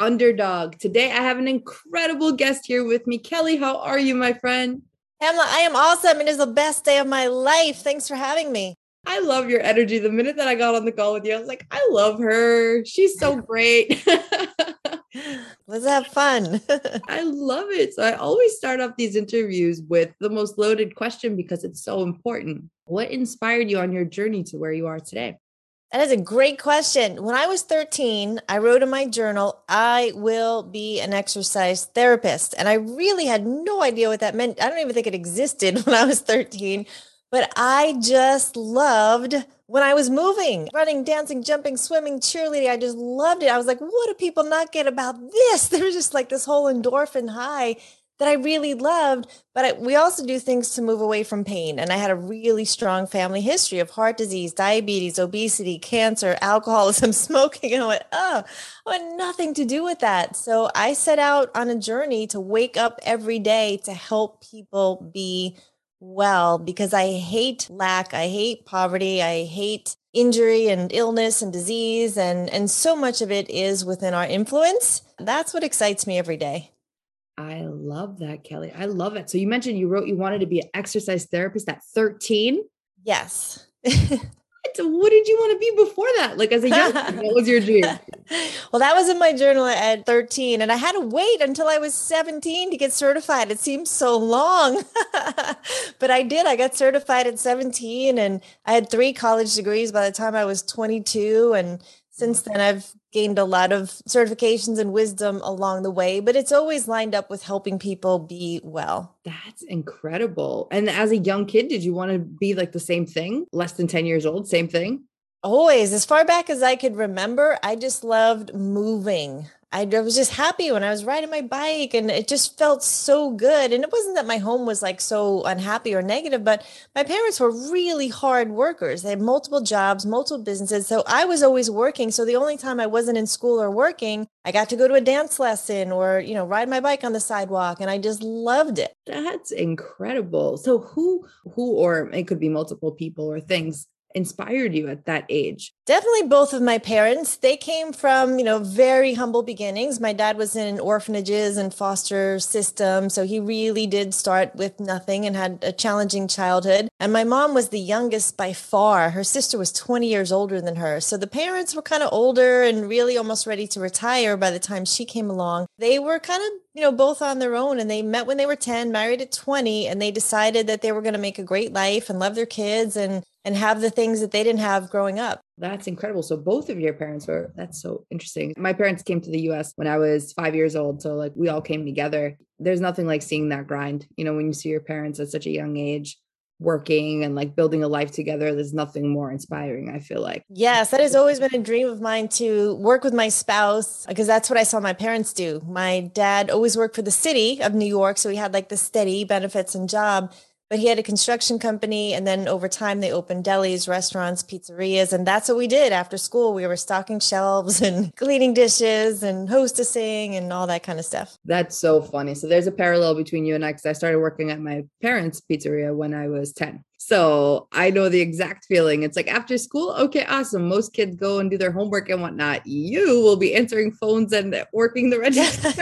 Underdog. Today, I have an incredible guest here with me. Kelly, how are you, my friend? Emma, I am awesome. It is the best day of my life. Thanks for having me. I love your energy. The minute that I got on the call with you, I was like, I love her. She's so great. Let's have fun. I love it. So I always start off these interviews with the most loaded question because it's so important. What inspired you on your journey to where you are today? That is a great question. When I was 13, I wrote in my journal, I will be an exercise therapist. And I really had no idea what that meant. I don't even think it existed when I was 13, but I just loved when I was moving, running, dancing, jumping, swimming, cheerleading. I just loved it. I was like, what do people not get about this? There was just like this whole endorphin high that I really loved. But I, we also do things to move away from pain. And I had a really strong family history of heart disease, diabetes, obesity, cancer, alcoholism, smoking. And I went, oh, I had nothing to do with that. So I set out on a journey to wake up every day to help people be well because I hate lack, I hate poverty, I hate injury and illness and disease and and so much of it is within our influence. That's what excites me every day. I love that, Kelly. I love it. So you mentioned you wrote you wanted to be an exercise therapist at 13. Yes. what did you want to be before that? Like as a young, what was your dream? well, that was in my journal at 13, and I had to wait until I was 17 to get certified. It seems so long, but I did. I got certified at 17, and I had three college degrees by the time I was 22. And since then, I've gained a lot of certifications and wisdom along the way, but it's always lined up with helping people be well. That's incredible. And as a young kid, did you want to be like the same thing? Less than 10 years old, same thing? Always. As far back as I could remember, I just loved moving. I was just happy when I was riding my bike and it just felt so good. And it wasn't that my home was like so unhappy or negative, but my parents were really hard workers. They had multiple jobs, multiple businesses. So I was always working. So the only time I wasn't in school or working, I got to go to a dance lesson or, you know, ride my bike on the sidewalk and I just loved it. That's incredible. So who who or it could be multiple people or things inspired you at that age? Definitely both of my parents. They came from, you know, very humble beginnings. My dad was in orphanages and foster system, so he really did start with nothing and had a challenging childhood. And my mom was the youngest by far. Her sister was 20 years older than her. So the parents were kind of older and really almost ready to retire by the time she came along. They were kind of you know, both on their own and they met when they were 10, married at 20, and they decided that they were going to make a great life and love their kids and and have the things that they didn't have growing up. That's incredible. So both of your parents were that's so interesting. My parents came to the US when I was 5 years old, so like we all came together. There's nothing like seeing that grind. You know, when you see your parents at such a young age working and like building a life together there's nothing more inspiring i feel like yes that has always been a dream of mine to work with my spouse because that's what i saw my parents do my dad always worked for the city of new york so he had like the steady benefits and job but he had a construction company and then over time they opened delis restaurants pizzerias and that's what we did. After school we were stocking shelves and cleaning dishes and hostessing and all that kind of stuff. That's so funny. So there's a parallel between you and i because i started working at my parents pizzeria when i was 10 so I know the exact feeling. It's like after school, okay, awesome. Most kids go and do their homework and whatnot. You will be answering phones and working the register.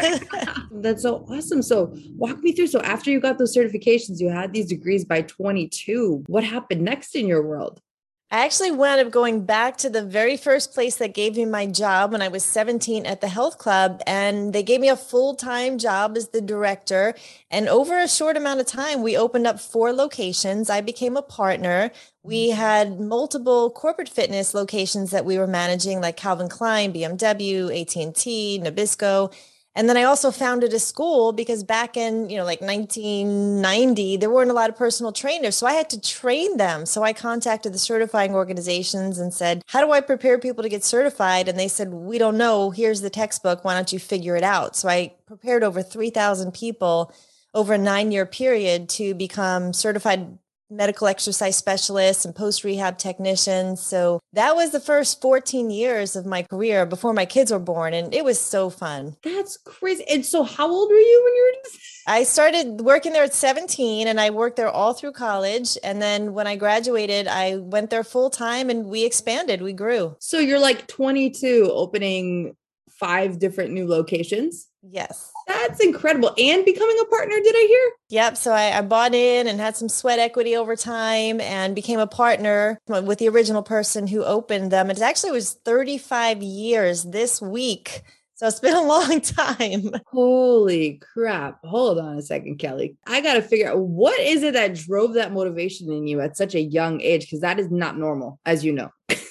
That's so awesome. So walk me through. So after you got those certifications, you had these degrees by 22. What happened next in your world? I actually wound up going back to the very first place that gave me my job when I was 17 at the health club. And they gave me a full time job as the director. And over a short amount of time, we opened up four locations. I became a partner. We mm. had multiple corporate fitness locations that we were managing, like Calvin Klein, BMW, AT&T, Nabisco. And then I also founded a school because back in, you know, like 1990, there weren't a lot of personal trainers. So I had to train them. So I contacted the certifying organizations and said, How do I prepare people to get certified? And they said, We don't know. Here's the textbook. Why don't you figure it out? So I prepared over 3,000 people over a nine year period to become certified medical exercise specialists and post rehab technicians. So that was the first 14 years of my career before my kids were born. And it was so fun. That's crazy. And so, how old were you when you were? I started working there at 17 and I worked there all through college. And then when I graduated, I went there full time and we expanded, we grew. So, you're like 22 opening five different new locations. Yes. That's incredible. And becoming a partner, did I hear? Yep. So I, I, bought in and had some sweat equity over time and became a partner with the original person who opened them. It actually was 35 years this week. So it's been a long time. Holy crap. Hold on a second, Kelly. I got to figure out what is it that drove that motivation in you at such a young age? Because that is not normal, as you know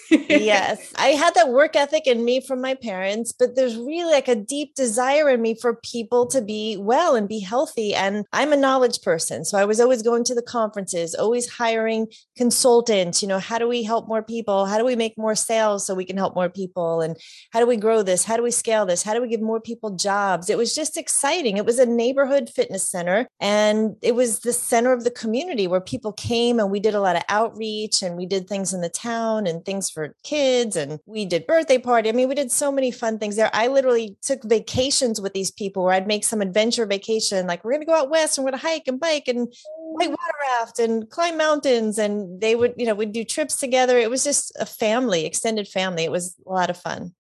yes. I had that work ethic in me from my parents, but there's really like a deep desire in me for people to be well and be healthy. And I'm a knowledge person. So I was always going to the conferences, always hiring consultants. You know, how do we help more people? How do we make more sales so we can help more people? And how do we grow this? How do we scale this? How do we give more people jobs? It was just exciting. It was a neighborhood fitness center and it was the center of the community where people came and we did a lot of outreach and we did things in the town and things for kids and we did birthday party. I mean, we did so many fun things there. I literally took vacations with these people where I'd make some adventure vacation, like we're going to go out west and we're going to hike and bike and white mm. water raft and climb mountains. And they would, you know, we'd do trips together. It was just a family, extended family. It was a lot of fun.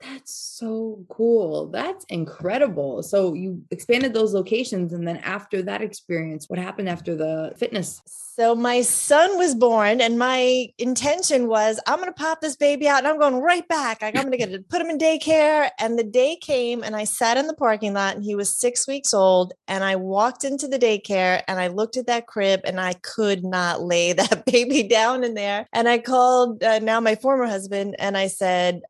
That's so cool. That's incredible. So you expanded those locations. And then after that experience, what happened after the fitness? So my son was born, and my intention was I'm going to pop this baby out and I'm going right back. I'm going to get it, put him in daycare. And the day came, and I sat in the parking lot, and he was six weeks old. And I walked into the daycare and I looked at that crib, and I could not lay that baby down in there. And I called uh, now my former husband, and I said,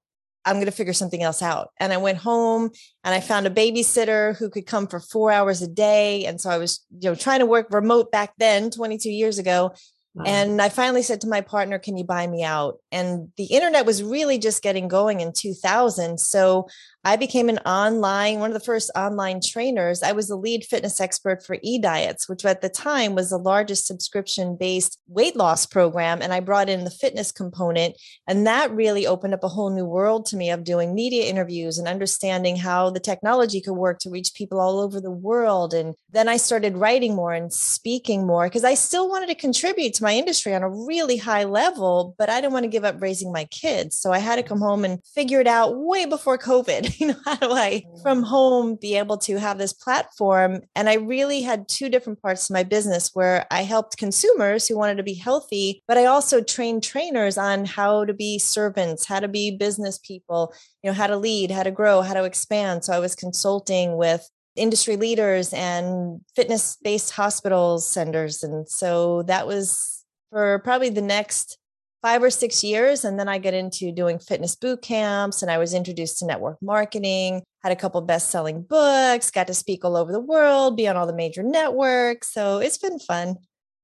I'm going to figure something else out. And I went home and I found a babysitter who could come for four hours a day. And so I was, you know, trying to work remote back then, 22 years ago. Wow. And I finally said to my partner, Can you buy me out? And the internet was really just getting going in 2000. So I became an online, one of the first online trainers. I was the lead fitness expert for eDiets, which at the time was the largest subscription based weight loss program. And I brought in the fitness component. And that really opened up a whole new world to me of doing media interviews and understanding how the technology could work to reach people all over the world. And then I started writing more and speaking more because I still wanted to contribute to my industry on a really high level, but I didn't want to give up raising my kids. So I had to come home and figure it out way before COVID. You know, how do I from mm. home be able to have this platform? And I really had two different parts to my business where I helped consumers who wanted to be healthy, but I also trained trainers on how to be servants, how to be business people, you know, how to lead, how to grow, how to expand. So I was consulting with industry leaders and fitness based hospitals centers and so that was for probably the next five or six years. And then I got into doing fitness boot camps and I was introduced to network marketing, had a couple best selling books, got to speak all over the world, be on all the major networks. So it's been fun.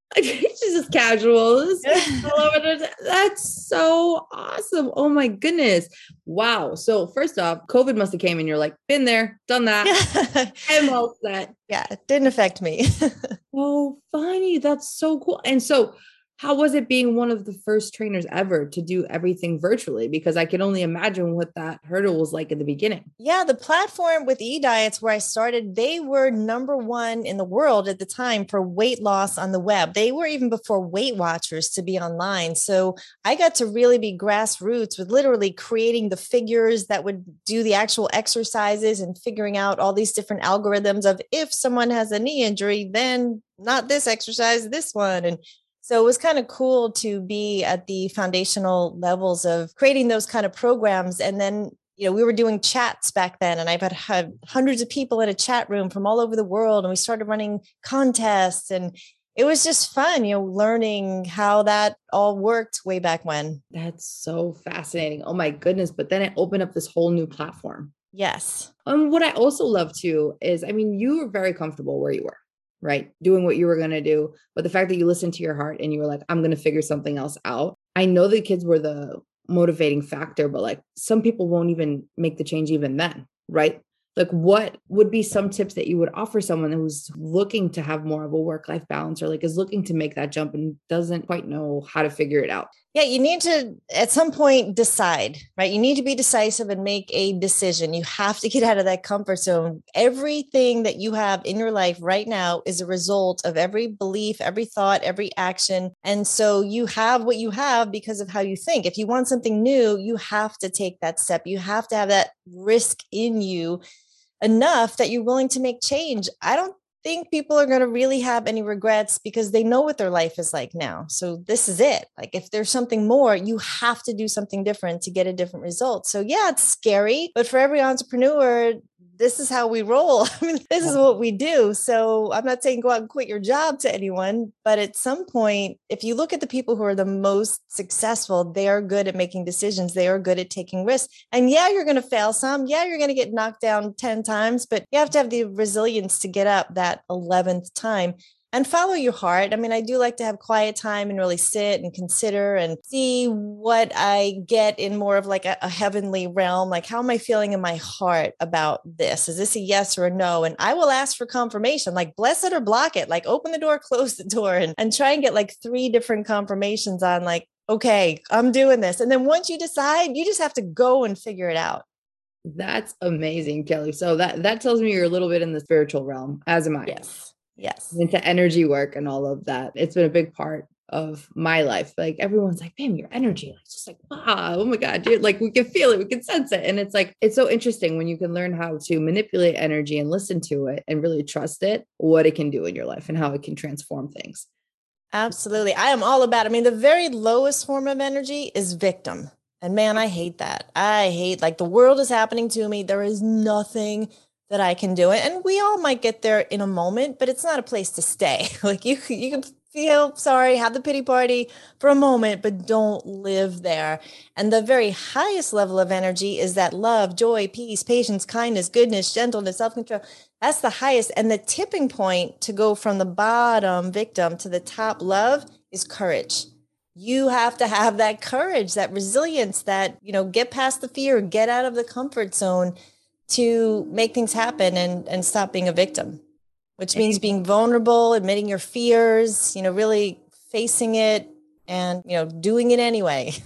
it's just casual. That's so awesome. Oh my goodness. Wow. So first off, COVID must have came and you're like, been there, done that. I'm all set. Yeah, it didn't affect me. oh, funny. That's so cool. And so how was it being one of the first trainers ever to do everything virtually? Because I can only imagine what that hurdle was like in the beginning. Yeah, the platform with eDiets where I started, they were number one in the world at the time for weight loss on the web. They were even before Weight Watchers to be online. So I got to really be grassroots with literally creating the figures that would do the actual exercises and figuring out all these different algorithms of if someone has a knee injury, then not this exercise, this one. And so it was kind of cool to be at the foundational levels of creating those kind of programs. And then, you know, we were doing chats back then, and I've had, had hundreds of people in a chat room from all over the world. And we started running contests and it was just fun, you know, learning how that all worked way back when. That's so fascinating. Oh my goodness. But then it opened up this whole new platform. Yes. And what I also love too is, I mean, you were very comfortable where you were, right? Doing what you were going to do. But the fact that you listened to your heart and you were like, I'm going to figure something else out. I know the kids were the motivating factor, but like some people won't even make the change even then, right? like what would be some tips that you would offer someone who's looking to have more of a work life balance or like is looking to make that jump and doesn't quite know how to figure it out yeah you need to at some point decide right? You need to be decisive and make a decision. You have to get out of that comfort zone. Everything that you have in your life right now is a result of every belief every thought every action. And so you have what you have because of how you think. If you want something new you have to take that step. You have to have that risk in you enough that you're willing to make change. I don't think people are going to really have any regrets because they know what their life is like now. So this is it. Like if there's something more, you have to do something different to get a different result. So yeah, it's scary, but for every entrepreneur, this is how we roll. I mean, this is what we do. So I'm not saying go out and quit your job to anyone, but at some point, if you look at the people who are the most successful, they are good at making decisions. They are good at taking risks. And yeah, you're going to fail some. Yeah, you're going to get knocked down 10 times, but you have to have the resilience to get up that 11th time and follow your heart. I mean, I do like to have quiet time and really sit and consider and see what I get in more of like a, a, heavenly realm. Like, how am I feeling in my heart about this? Is this a yes or a no? And I will ask for confirmation, like bless it or block it, like open the door, close the door, and, and try and get like three different confirmations on like, okay, I'm doing this. And then once you decide, you just have to go and figure it out. That's amazing, Kelly. So that that tells me you're a little bit in the spiritual realm, as am I. Yes. Yes. Into energy work and all of that. It's been a big part of my life. Like everyone's like, "Bam, your energy. Like just like, wow, oh my God. You're like, we can feel it, we can sense it. And it's like, it's so interesting when you can learn how to manipulate energy and listen to it and really trust it, what it can do in your life and how it can transform things. Absolutely. I am all about. I mean, the very lowest form of energy is victim. And man, I hate that. I hate like the world is happening to me. There is nothing that I can do it. And we all might get there in a moment, but it's not a place to stay. like you you can feel sorry, have the pity party for a moment, but don't live there. And the very highest level of energy is that love, joy, peace, patience, kindness, goodness, gentleness, self-control. That's the highest. And the tipping point to go from the bottom victim to the top love is courage you have to have that courage that resilience that you know get past the fear get out of the comfort zone to make things happen and and stop being a victim which means being vulnerable admitting your fears you know really facing it and you know doing it anyway.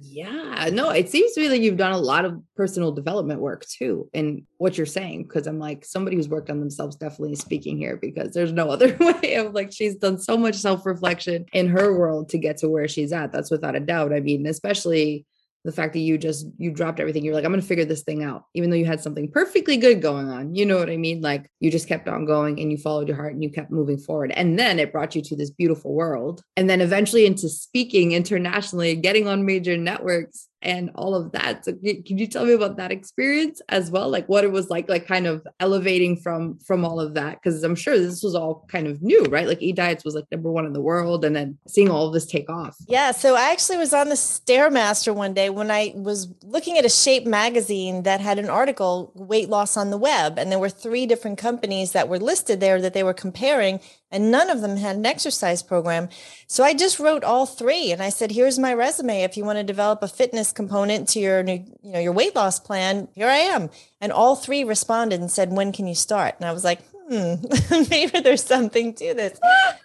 Yeah. No it seems to me like you've done a lot of personal development work too in what you're saying because i'm like somebody who's worked on themselves definitely speaking here because there's no other way of like she's done so much self-reflection in her world to get to where she's at. That's without a doubt. I mean especially the fact that you just you dropped everything. You're like i'm going to figure this thing out even though you had something perfectly good going on. You know what i mean? Like you just kept on going and you followed your heart and you kept moving forward. And then it brought you to this beautiful world. And then eventually into speaking internationally getting on major networks and all of that. So can you tell me about that experience as well? Like what it was like, like kind of elevating from from all of that? Because I'm sure this was all kind of new, right? Like E Diets was like number one in the world, and then seeing all of this take off. Yeah. So I actually was on the Stairmaster one day when I was looking at a Shape magazine that had an article weight loss on the web, and there were three different companies that were listed there that they were comparing, and none of them had an exercise program. So I just wrote all three and I said, here's my resume. If you want to develop a fitness component to your new, you know, your weight loss plan, here I am. And all three responded and said, when can you start? And I was like, hmm, maybe there's something to this.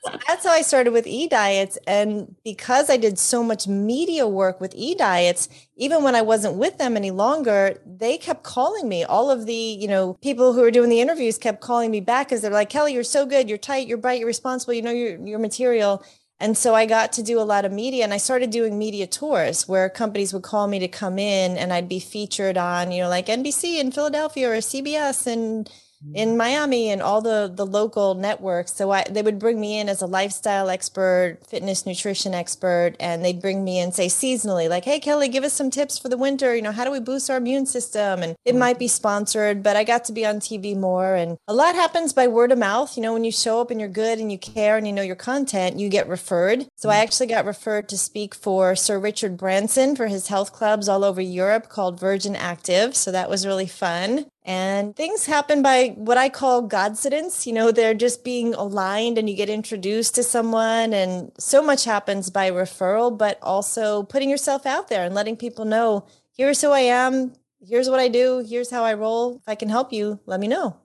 So that's how I started with e diets. And because I did so much media work with e diets, even when I wasn't with them any longer, they kept calling me. All of the, you know, people who were doing the interviews kept calling me back because they're like, Kelly, you're so good. You're tight. You're bright. You're responsible. You know your, your material. And so I got to do a lot of media and I started doing media tours where companies would call me to come in and I'd be featured on, you know, like NBC in Philadelphia or CBS and in mm. Miami and all the the local networks. So I they would bring me in as a lifestyle expert, fitness nutrition expert, and they'd bring me in say seasonally, like, "Hey Kelly, give us some tips for the winter. You know, how do we boost our immune system?" And it might be sponsored, but I got to be on TV more, and a lot happens by word of mouth. You know, when you show up and you're good and you care and you know your content, you get referred. So I mm. actually got referred to speak for Sir Richard Branson for his health clubs all over Europe called Virgin Active. So that was really fun. And things happen by what I call godsidence. You know, they're just being aligned and you get introduced to someone. And so much happens by referral, but also putting yourself out there and letting people know here's who I am. Here's what I do. Here's how I roll. If I can help you, let me know.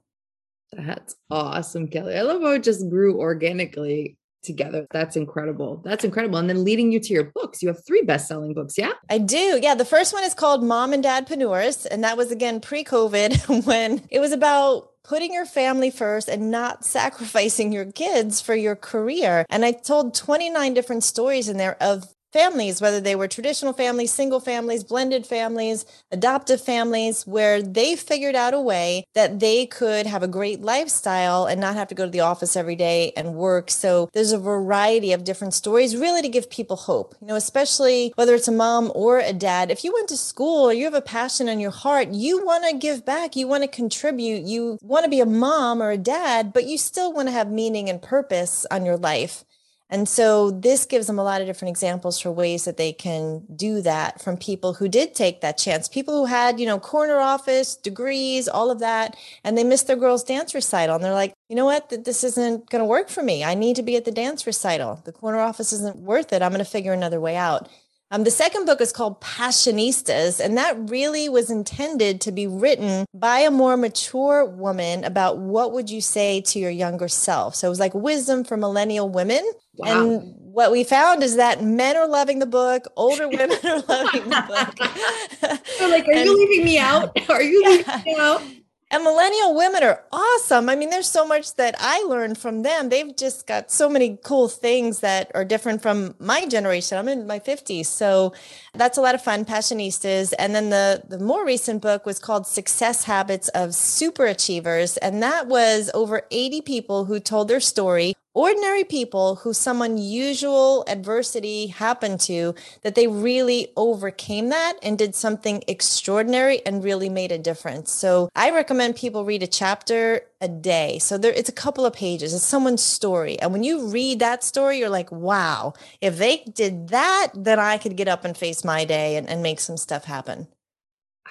That's awesome, Kelly. I love how it just grew organically together. That's incredible. That's incredible. And then leading you to your books. You have three best-selling books, yeah? I do. Yeah, the first one is called Mom and Dadpreneurs, and that was again pre-COVID when it was about putting your family first and not sacrificing your kids for your career. And I told 29 different stories in there of families, whether they were traditional families, single families, blended families, adoptive families, where they figured out a way that they could have a great lifestyle and not have to go to the office every day and work. So there's a variety of different stories really to give people hope, you know, especially whether it's a mom or a dad. If you went to school or you have a passion in your heart, you want to give back, you want to contribute, you want to be a mom or a dad, but you still want to have meaning and purpose on your life. And so this gives them a lot of different examples for ways that they can do that from people who did take that chance. People who had, you know, corner office, degrees, all of that, and they missed their girls' dance recital. And they're like, you know what? This isn't going to work for me. I need to be at the dance recital. The corner office isn't worth it. I'm going to figure another way out. Um, the second book is called Passionistas, and that really was intended to be written by a more mature woman about what would you say to your younger self. So it was like wisdom for millennial women. Wow. And what we found is that men are loving the book, older women are loving the book. They're like, are and, you leaving me out? Are you yeah. leaving me out? And millennial women are awesome. I mean, there's so much that I learned from them. They've just got so many cool things that are different from my generation. I'm in my 50s. So that's a lot of fun, Passionistas. And then the, the more recent book was called Success Habits of Super Achievers. And that was over 80 people who told their story ordinary people who some unusual adversity happened to that they really overcame that and did something extraordinary and really made a difference. So I recommend people read a chapter a day. So there it's a couple of pages. It's someone's story. And when you read that story, you're like, wow, if they did that, then I could get up and face my day and, and make some stuff happen.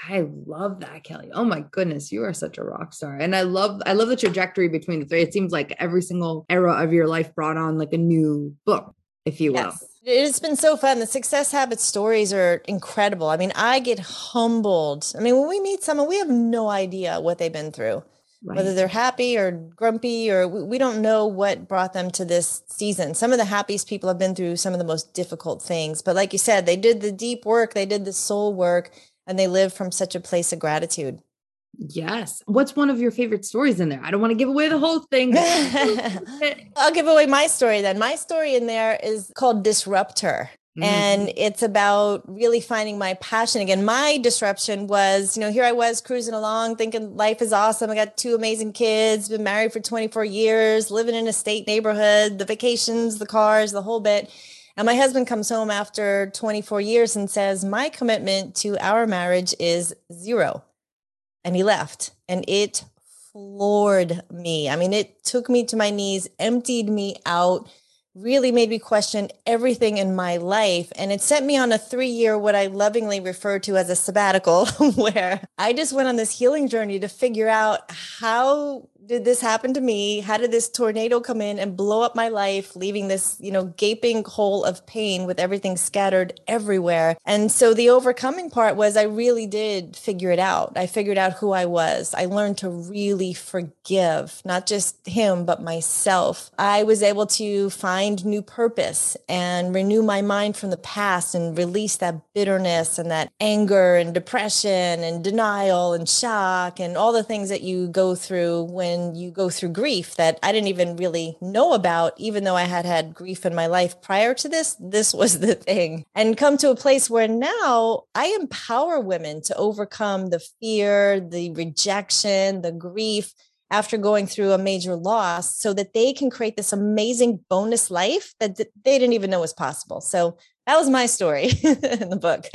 I love that, Kelly. Oh my goodness, you are such a rock star. And I love I love the trajectory between the three. It seems like every single era of your life brought on like a new book, if you will. Yes. It's been so fun. The success habit stories are incredible. I mean, I get humbled. I mean, when we meet someone, we have no idea what they've been through. Right. Whether they're happy or grumpy, or we, we don't know what brought them to this season. Some of the happiest people have been through some of the most difficult things. But like you said, they did the deep work, they did the soul work, and they live from such a place of gratitude. Yes. What's one of your favorite stories in there? I don't want to give away the whole thing. I'll give away my story then. My story in there is called Disruptor. Mm. And it's about really finding my passion again. My disruption was, you know, here I was cruising along thinking life is awesome. I got two amazing kids, been married for 24 years, living in a state neighborhood, the vacations, the cars, the whole bit. And my husband comes home after 24 years and says, My commitment to our marriage is zero. And he left. And it floored me. I mean, it took me to my knees, emptied me out, really made me question everything in my life. And it sent me on a three year, what I lovingly refer to as a sabbatical, where I just went on this healing journey to figure out how did this happen to me? How did this tornado come in and blow up my life, leaving this, you know, gaping hole of pain with everything scattered everywhere? And so the overcoming part was I really did figure it out. I figured out who I was. I learned to really forgive, not just him, but myself. I was able to find new purpose and renew my mind from the past and release that bitterness and that anger and depression and denial and shock and all the things that you go through when when you go through grief that I didn't even really know about, even though I had had grief in my life prior to this, this was the thing. And come to a place where now I empower women to overcome the fear, the rejection, the grief, after going through a major loss so that they can create this amazing bonus life that they didn't even know was possible. So that was my story in the book.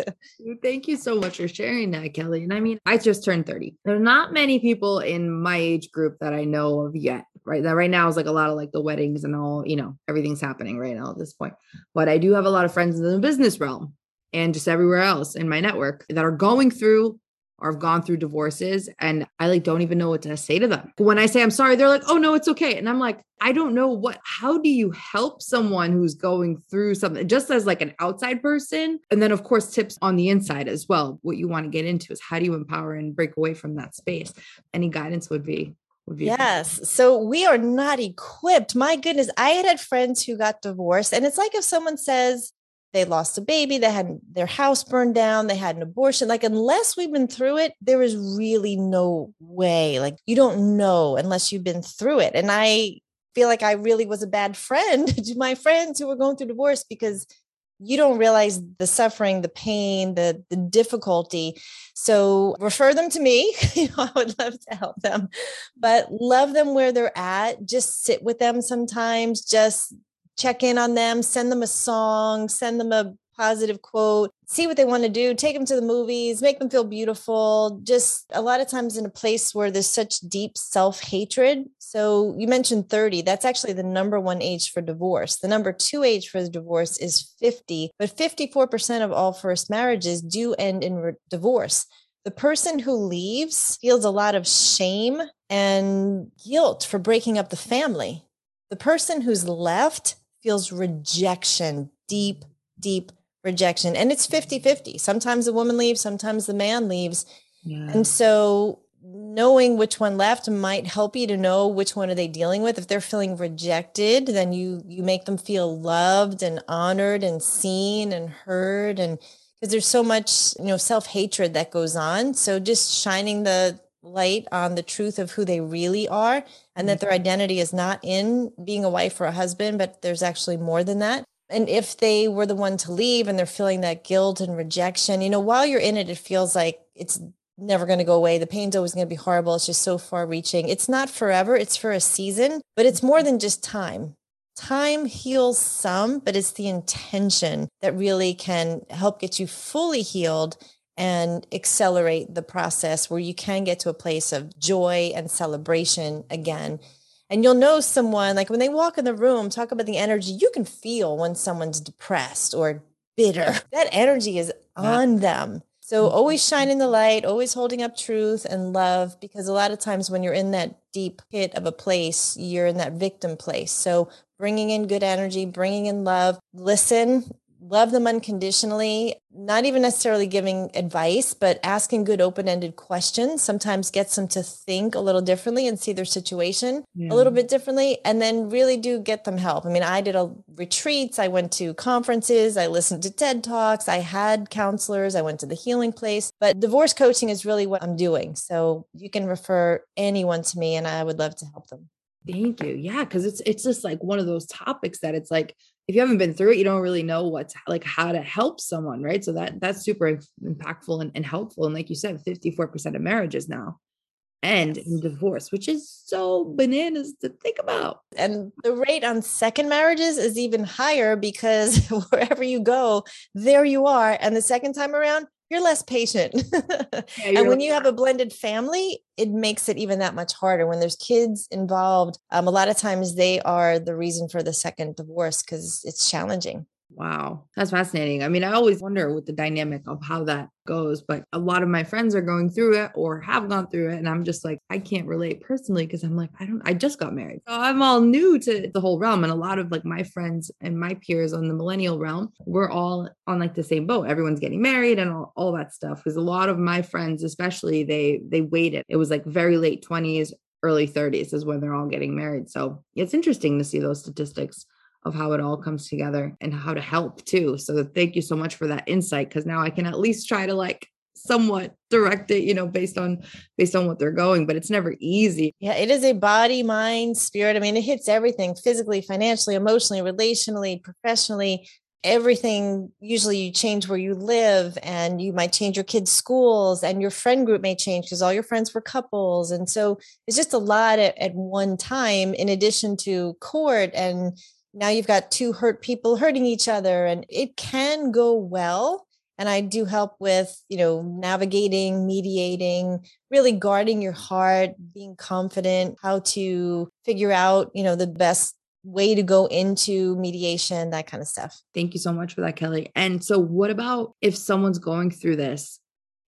Thank you so much for sharing that, Kelly. And I mean, I just turned 30. There are not many people in my age group that I know of yet, right? That right now is like a lot of like the weddings and all, you know, everything's happening right now at this point. But I do have a lot of friends in the business realm and just everywhere else in my network that are going through or have gone through divorces and I like don't even know what to say to them. When I say I'm sorry, they're like, "Oh no, it's okay." And I'm like, "I don't know what how do you help someone who's going through something just as like an outside person?" And then of course tips on the inside as well. What you want to get into is how do you empower and break away from that space? Any guidance would be Yes. So we are not equipped. My goodness. I had had friends who got divorced. And it's like if someone says, they lost a baby, they had their house burned down, they had an abortion. Like, unless we've been through it, there is really no way. Like, you don't know unless you've been through it. And I feel like I really was a bad friend to my friends who were going through divorce because you don't realize the suffering, the pain, the the difficulty. So refer them to me. I would love to help them, but love them where they're at. Just sit with them sometimes. Just check in on them, send them a song, send them a positive quote, see what they want to do, take them to the movies, make them feel beautiful. Just a lot of times in a place where there's such deep self hatred. So you mentioned 30, that's actually the number one age for divorce. The number two age for the divorce is 50, but 54% of all first marriages do end in re- divorce. The person who leaves feels a lot of shame and guilt for breaking up the family. The person who's left feels rejection, deep, deep rejection. And it's 50 50. Sometimes the woman leaves, sometimes the man leaves. Yeah. And so knowing which one left might help you to know which one are they dealing with if they're feeling rejected then you you make them feel loved and honored and seen and heard and because there's so much you know self-hatred that goes on so just shining the light on the truth of who they really are and that their mm-hmm. identity is not in being a wife or a husband, but there's actually more than that. And if they were the one to leave and they're feeling that guilt and rejection, you know, while you're in it, it feels like it's never going to go away. The pain's always going to be horrible. It's just so far reaching. It's not forever, it's for a season, but it's more than just time. Time heals some, but it's the intention that really can help get you fully healed and accelerate the process where you can get to a place of joy and celebration again. And you'll know someone like when they walk in the room, talk about the energy, you can feel when someone's depressed or bitter. That energy is on them. So mm-hmm. always shining the light, always holding up truth and love, because a lot of times when you're in that deep pit of a place, you're in that victim place. So bringing in good energy, bringing in love, listen, love them unconditionally, not even necessarily giving advice, but asking good open ended questions sometimes gets them to think a little differently and see their situation yeah. a little bit differently. And then really do get them help. I mean, I did a retreats, I went to conferences, I listened to TED Talks, I had counselors, I went to the healing place. But divorce coaching is really what I'm doing. So you can refer anyone to me and I would love to help them. Thank you. Yeah, because it's it's just like one of those topics that it's like if you haven't been through it, you don't really know what's like how to help someone, right? So that that's super impactful and, and helpful. And like you said, 54% of marriages now end in divorce, which is so bananas to think about. And the rate on second marriages is even higher because wherever you go, there you are. And the second time around, you're less patient. Yeah, and when you have a blended family, it makes it even that much harder. When there's kids involved, um, a lot of times they are the reason for the second divorce because it's challenging. Wow, that's fascinating. I mean, I always wonder with the dynamic of how that goes, but a lot of my friends are going through it or have gone through it. And I'm just like, I can't relate personally because I'm like, I don't, I just got married. So I'm all new to the whole realm. And a lot of like my friends and my peers on the millennial realm, we're all on like the same boat. Everyone's getting married and all, all that stuff. Because a lot of my friends, especially, they, they waited. It was like very late 20s, early 30s is when they're all getting married. So it's interesting to see those statistics of how it all comes together and how to help too. So thank you so much for that insight because now I can at least try to like somewhat direct it you know based on based on what they're going but it's never easy. Yeah it is a body mind spirit. I mean it hits everything physically financially emotionally relationally professionally. Everything usually you change where you live and you might change your kids schools and your friend group may change because all your friends were couples. And so it's just a lot at, at one time in addition to court and now you've got two hurt people hurting each other and it can go well. And i do help with you know navigating mediating really guarding your heart being confident how to figure out you know the best way to go into mediation that kind of stuff. Thank you so much for that kelly. And so what about if someone's going through this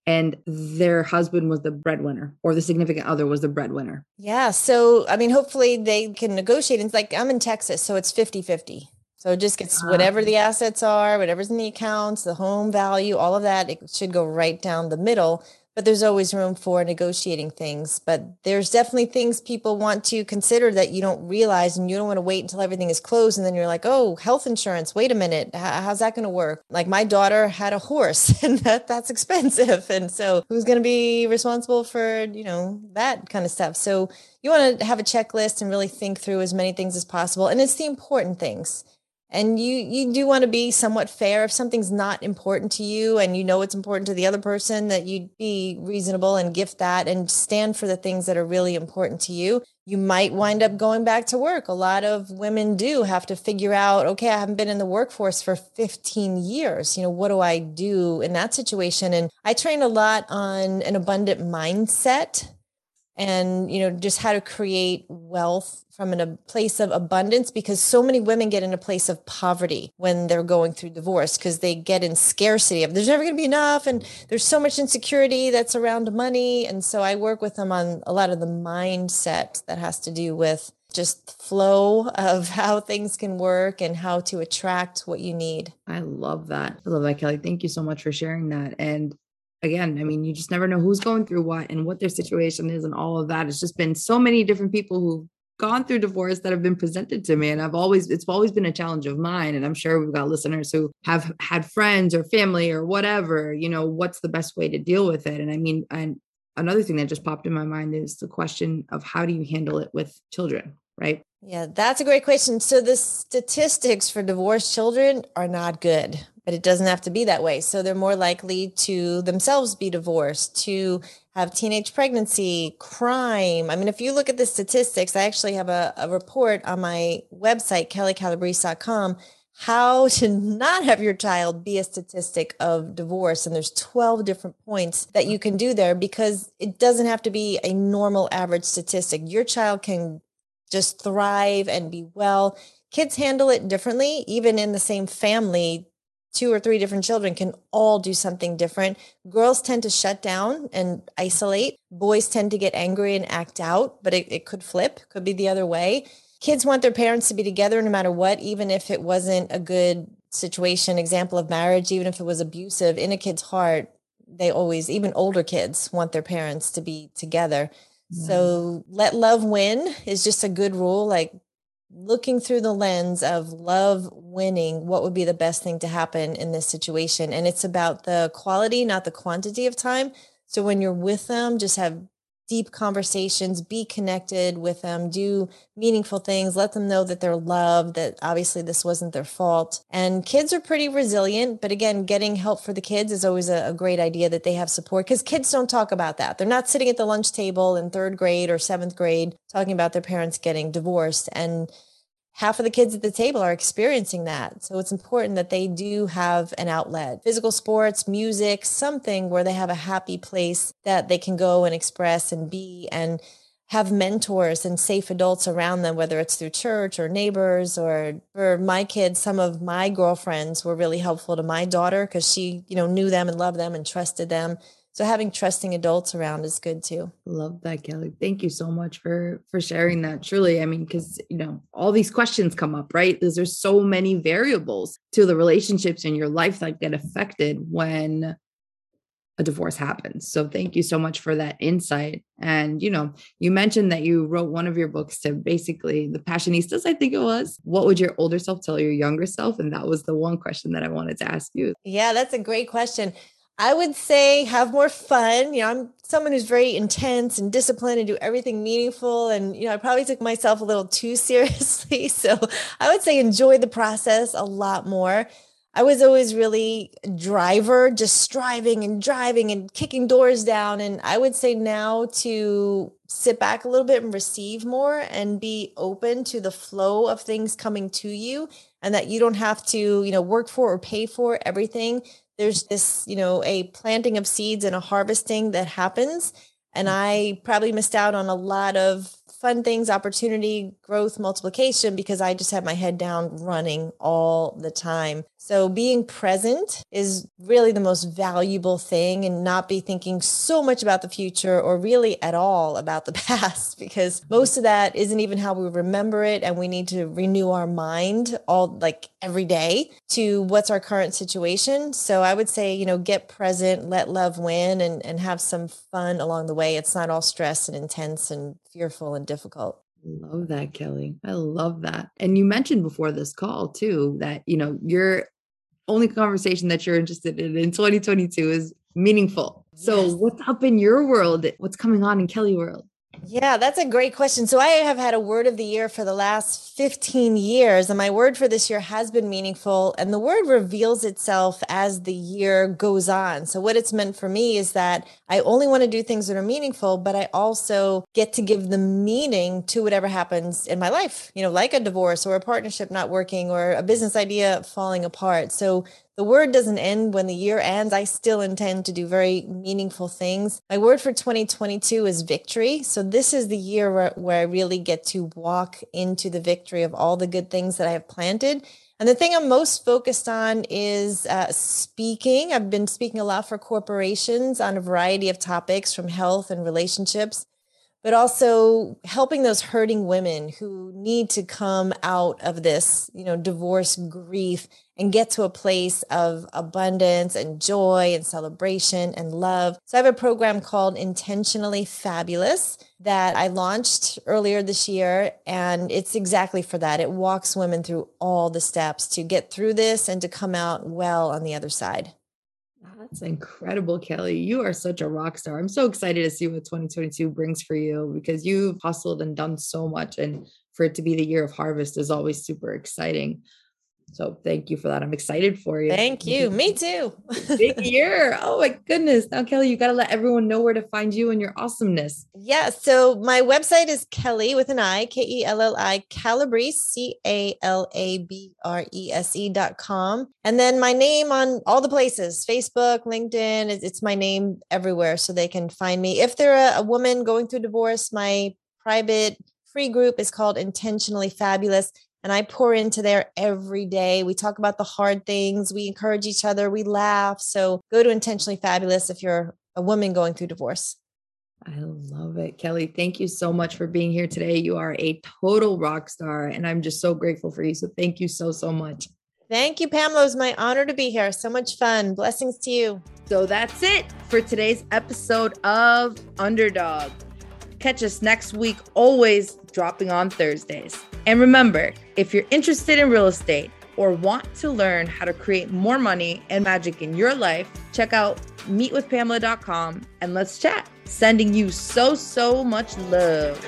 and their husband was the breadwinner or the significant other was the breadwinner. Yeah. So, I mean, hopefully they can negotiate. It's like I'm in Texas, so it's 50 50. So it just gets whatever ah. the assets are, whatever's in the accounts, the home value, all of that, it should go right down the middle but there's always room for negotiating things. But there's definitely things people want to consider that you don't realize, and you don't want to wait until everything is closed. And then you're like, oh, health insurance, wait a minute, how's that going to work? Like my daughter had a horse, and that, that's expensive. And so who's going to be responsible for, you know, that kind of stuff? So you want to have a checklist and really think through as many things as possible. And it's the important things and you you do want to be somewhat fair. If something's not important to you and you know it's important to the other person that you'd be reasonable and gift that and stand for the things that are really important to you. You might wind up going back to work. A lot of women do have to figure out okay i haven't been in the workforce for 15 years. You know what do i do in that situation? And i train a lot on an abundant mindset and you know just how to create wealth from a place of abundance because so many women get in a place of poverty when they're going through divorce because they get in scarcity of there's never going to be enough and there's so much insecurity that's around money and so i work with them on a lot of the mindset that has to do with just flow of how things can work and how to attract what you need. I love that. I love that, Kelly. Thank you so much for sharing that. And again, I mean, you just never know who's going through what and what their situation is and all of that. It's just been so many different people who've gone through divorce that have been presented to me. And I've always, it's always been a challenge of mine. And I'm sure we've got listeners who have had friends or family or whatever, you know, what's the best way to deal with it? And I mean, and another thing that just popped in my mind is the question of how do you handle it with children, right? Yeah, that's a great question. So the statistics for divorced children are not good but it doesn't have to be that way. So they're more likely to themselves be divorced, to have teenage pregnancy, crime. I mean, if you look at the statistics, I actually have a, a report on my website, kellycalabrese.com, how to not have your child be a statistic of divorce. And there's 12 different points that you can do there because it doesn't have to be a normal average statistic. Your child can just thrive and be well. Kids handle it differently, even in the same family two or three different children can all do something different. Girls tend to shut down and isolate. Boys tend to get angry and act out, but it, it could flip, could be the other way. Kids want their parents to be together no matter what, even if it wasn't a good situation, example of marriage, even if it was abusive in a kid's heart, they always, even older kids want their parents to be together. So let love win is just a good rule. Like looking through the lens of love winning, what would be the best thing to happen in this situation? And it's about the quality, not the quantity of time. So when you're with them, just have deep conversations, be connected with them, do meaningful things, let them know that they're loved, that obviously this wasn't their fault. And kids are pretty resilient, but again, getting help for the kids is always a, a great idea that they have support because kids don't talk about that. They're not sitting at the lunch table in third grade or seventh grade talking about their parents getting divorced. And half of the kids at the table are experiencing that. So it's important that they do have an outlet, physical sports, music, something where they have a happy place that they can go and express and be and have mentors and safe adults around them, whether it's through church or neighbors or for my kids, some of my girlfriends were really helpful to my daughter because she, you know, knew them and loved them and trusted them. So having trusting adults around is good too. Love that, Kelly. Thank you so much for for sharing that. Truly, I mean, because you know, all these questions come up, right? Because there's so many variables to the relationships in your life that get affected when a divorce happens. So thank you so much for that insight. And you know, you mentioned that you wrote one of your books to basically the Passionistas, I think it was. What would your older self tell your younger self? And that was the one question that I wanted to ask you. Yeah, that's a great question. I would say have more fun. You know, I'm someone who's very intense and disciplined and do everything meaningful. And, you know, I probably took myself a little too seriously. So I would say enjoy the process a lot more. I was always really driver, just striving and driving and kicking doors down. And I would say now to sit back a little bit and receive more and be open to the flow of things coming to you and that you don't have to, you know, work for or pay for everything. There's this, you know, a planting of seeds and a harvesting that happens. And mm. I probably missed out on a lot of fun things, opportunity, growth, multiplication, because I just had my head down running all the time. So being present is really the most valuable thing and not be thinking so much about the future or really at all about the past because most of that isn't even how we remember it. And we need to renew our mind all like every day to what's our current situation. So I would say, you know, get present, let love win and, and have some fun along the way. It's not all stress and intense and fearful and difficult. Love that, Kelly. I love that. And you mentioned before this call too that, you know, you're only conversation that you're interested in in 2022 is meaningful. So, yes. what's up in your world? What's coming on in Kelli world? Yeah, that's a great question. So I have had a word of the year for the last 15 years, and my word for this year has been meaningful. And the word reveals itself as the year goes on. So what it's meant for me is that I only want to do things that are meaningful, but I also get to give the meaning to whatever happens in my life, you know, like a divorce or a partnership not working or a business idea falling apart. So the word doesn't end when the year ends. I still intend to do very meaningful things. My word for 2022 is victory. So this is the year where, where I really get to walk into the victory of all the good things that I have planted. And the thing I'm most focused on is uh, speaking. I've been speaking a lot for corporations on a variety of topics from health and relationships but also helping those hurting women who need to come out of this, you know, divorce grief and get to a place of abundance and joy and celebration and love. So I have a program called Intentionally Fabulous that I launched earlier this year. And it's exactly for that. It walks women through all the steps to get through this and to come out well on the other side. That's incredible, Kelli. You are such a rock star. I'm so excited to see what 2022 brings for you because you've hustled and done so much. And for it to be the year of harvest is always super exciting. So thank you for that. I'm excited for you. Thank you. Me too. Big year. Oh my goodness. Now, Kelli, you got to let everyone know where to find you and your awesomeness. Yeah. So my website is Kelly with an I, K E L L I, Calabrese, C A L A B R E S E dot com. And then my name on all the places Facebook, LinkedIn, it's my name everywhere so they can find me. If they're a, a woman going through divorce, my private free group is called Intentionally Fabulous and I pour into there every day. We talk about the hard things, we encourage each other, we laugh. So go to Intentionally Fabulous if you're a woman going through divorce. I love it. Kelli, thank you so much for being here today. You are a total rock star, and I'm just so grateful for you. So thank you so, so much. Thank you, Pamela. It was my honor to be here. So much fun. Blessings to you. So that's it for today's episode of Underdog. Catch us next week, always dropping on Thursdays. And remember, if you're interested in real estate or want to learn how to create more money and magic in your life, check out meetwithpamela.com and let's chat. Sending you so, so much love.